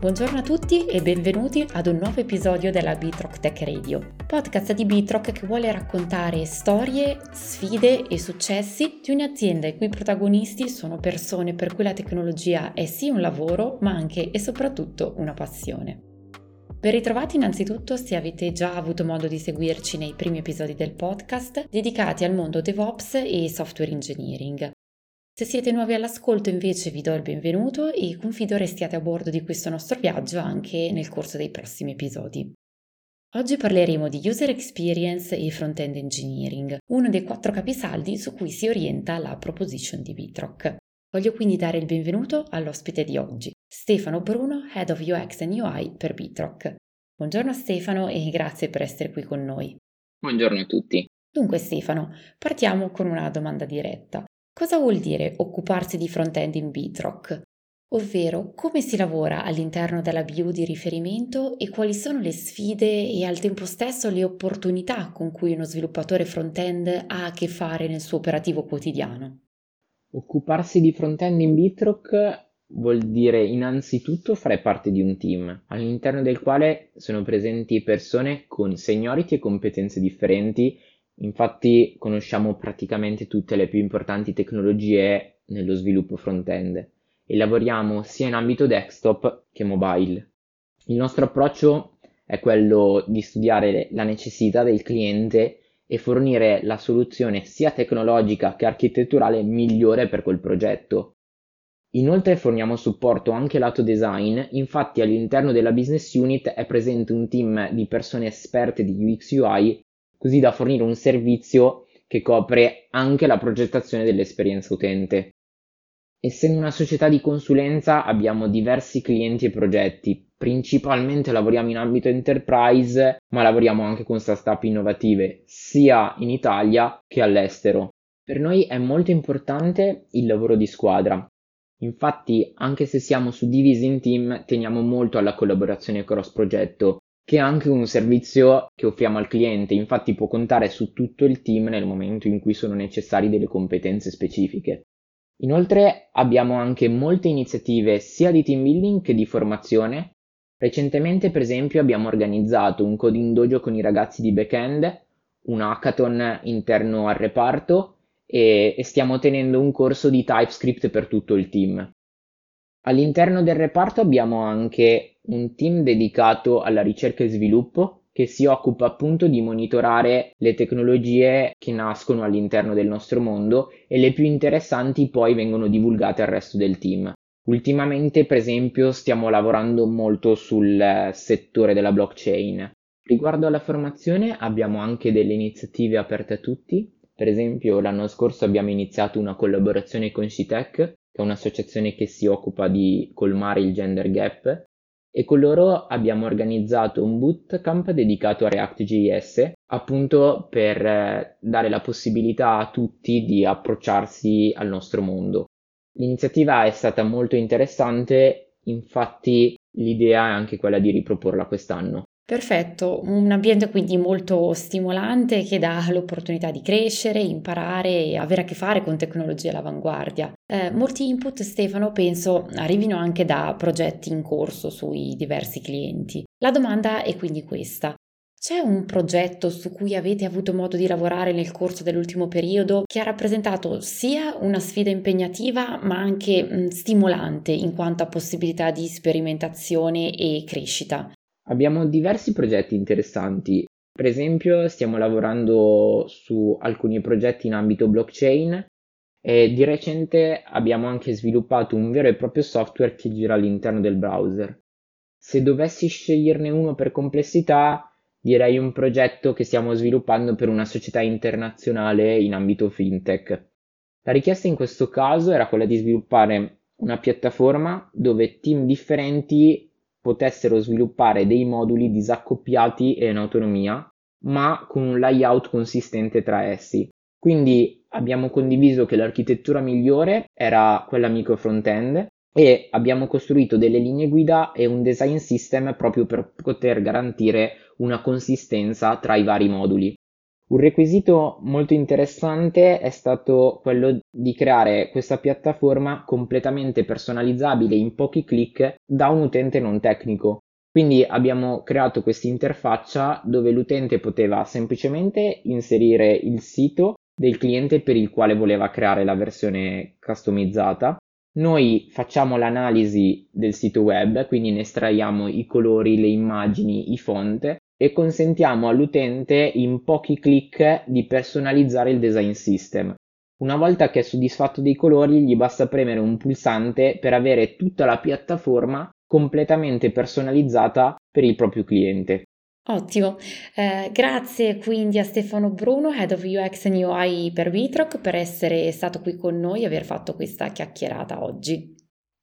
Buongiorno a tutti e benvenuti ad un nuovo episodio della Bitrock Tech Radio, podcast di Bitrock che vuole raccontare storie, sfide e successi di un'azienda i cui protagonisti sono persone per cui la tecnologia è sì un lavoro, ma anche e soprattutto una passione. Ben ritrovati innanzitutto se avete già avuto modo di seguirci nei primi episodi del podcast dedicati al mondo DevOps e software engineering. Se siete nuovi all'ascolto invece vi do il benvenuto e confido restiate a bordo di questo nostro viaggio anche nel corso dei prossimi episodi. Oggi parleremo di User Experience e Front-End Engineering, uno dei quattro capisaldi su cui si orienta la proposition di Bitrock. Voglio quindi dare il benvenuto all'ospite di oggi, Stefano Bruno, Head of UX and UI per Bitrock. Buongiorno Stefano e grazie per essere qui con noi. Buongiorno a tutti. Dunque Stefano, partiamo con una domanda diretta. Cosa vuol dire occuparsi di front-end in Bitrock? Ovvero, come si lavora all'interno della BU di riferimento e quali sono le sfide e al tempo stesso le opportunità con cui uno sviluppatore front-end ha a che fare nel suo operativo quotidiano? Occuparsi di front-end in Bitrock vuol dire innanzitutto fare parte di un team, all'interno del quale sono presenti persone con seniority e competenze differenti Infatti conosciamo praticamente tutte le più importanti tecnologie nello sviluppo front-end e lavoriamo sia in ambito desktop che mobile. Il nostro approccio è quello di studiare la necessità del cliente e fornire la soluzione sia tecnologica che architetturale migliore per quel progetto. Inoltre forniamo supporto anche lato design, infatti all'interno della business unit è presente un team di persone esperte di UX UI così da fornire un servizio che copre anche la progettazione dell'esperienza utente. Essendo una società di consulenza abbiamo diversi clienti e progetti, principalmente lavoriamo in ambito enterprise, ma lavoriamo anche con startup innovative, sia in Italia che all'estero. Per noi è molto importante il lavoro di squadra. Infatti, anche se siamo suddivisi in team, teniamo molto alla collaborazione cross progetto che è anche un servizio che offriamo al cliente, infatti può contare su tutto il team nel momento in cui sono necessarie delle competenze specifiche. Inoltre abbiamo anche molte iniziative sia di team building che di formazione. Recentemente, per esempio, abbiamo organizzato un coding dojo con i ragazzi di backend, un hackathon interno al reparto e, e stiamo tenendo un corso di TypeScript per tutto il team. All'interno del reparto abbiamo anche un team dedicato alla ricerca e sviluppo che si occupa appunto di monitorare le tecnologie che nascono all'interno del nostro mondo e le più interessanti poi vengono divulgate al resto del team. Ultimamente, per esempio, stiamo lavorando molto sul settore della blockchain. Riguardo alla formazione abbiamo anche delle iniziative aperte a tutti. Per esempio, l'anno scorso abbiamo iniziato una collaborazione con Citec che è un'associazione che si occupa di colmare il gender gap, e con loro abbiamo organizzato un bootcamp dedicato a React.js, appunto per eh, dare la possibilità a tutti di approcciarsi al nostro mondo. L'iniziativa è stata molto interessante, infatti l'idea è anche quella di riproporla quest'anno. Perfetto, un ambiente quindi molto stimolante che dà l'opportunità di crescere, imparare e avere a che fare con tecnologie all'avanguardia. Eh, molti input, Stefano, penso arrivino anche da progetti in corso sui diversi clienti. La domanda è quindi questa. C'è un progetto su cui avete avuto modo di lavorare nel corso dell'ultimo periodo che ha rappresentato sia una sfida impegnativa ma anche mh, stimolante in quanto a possibilità di sperimentazione e crescita? Abbiamo diversi progetti interessanti. Per esempio, stiamo lavorando su alcuni progetti in ambito blockchain e di recente abbiamo anche sviluppato un vero e proprio software che gira all'interno del browser. Se dovessi sceglierne uno per complessità, direi un progetto che stiamo sviluppando per una società internazionale in ambito fintech. La richiesta in questo caso era quella di sviluppare una piattaforma dove team differenti potessero sviluppare dei moduli disaccoppiati e in autonomia, ma con un layout consistente tra essi. Quindi abbiamo condiviso che l'architettura migliore era quella micro front-end e abbiamo costruito delle linee guida e un design system proprio per poter garantire una consistenza tra i vari moduli. Un requisito molto interessante è stato quello di creare questa piattaforma completamente personalizzabile in pochi clic da un utente non tecnico. Quindi abbiamo creato questa interfaccia dove l'utente poteva semplicemente inserire il sito del cliente per il quale voleva creare la versione customizzata. Noi facciamo l'analisi del sito web, quindi ne estraiamo i colori, le immagini, i font e consentiamo all'utente in pochi clic di personalizzare il design system. Una volta che è soddisfatto dei colori gli basta premere un pulsante per avere tutta la piattaforma completamente personalizzata per il proprio cliente. Ottimo, eh, grazie quindi a Stefano Bruno, Head of UX and UI per Vitroc, per essere stato qui con noi e aver fatto questa chiacchierata oggi.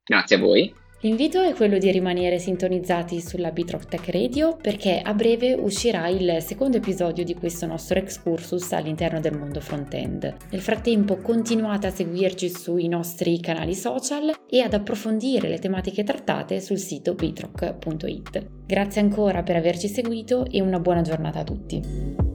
Grazie a voi. L'invito è quello di rimanere sintonizzati sulla Bitrock Tech Radio perché a breve uscirà il secondo episodio di questo nostro excursus all'interno del mondo front-end. Nel frattempo continuate a seguirci sui nostri canali social e ad approfondire le tematiche trattate sul sito bitrock.it. Grazie ancora per averci seguito e una buona giornata a tutti.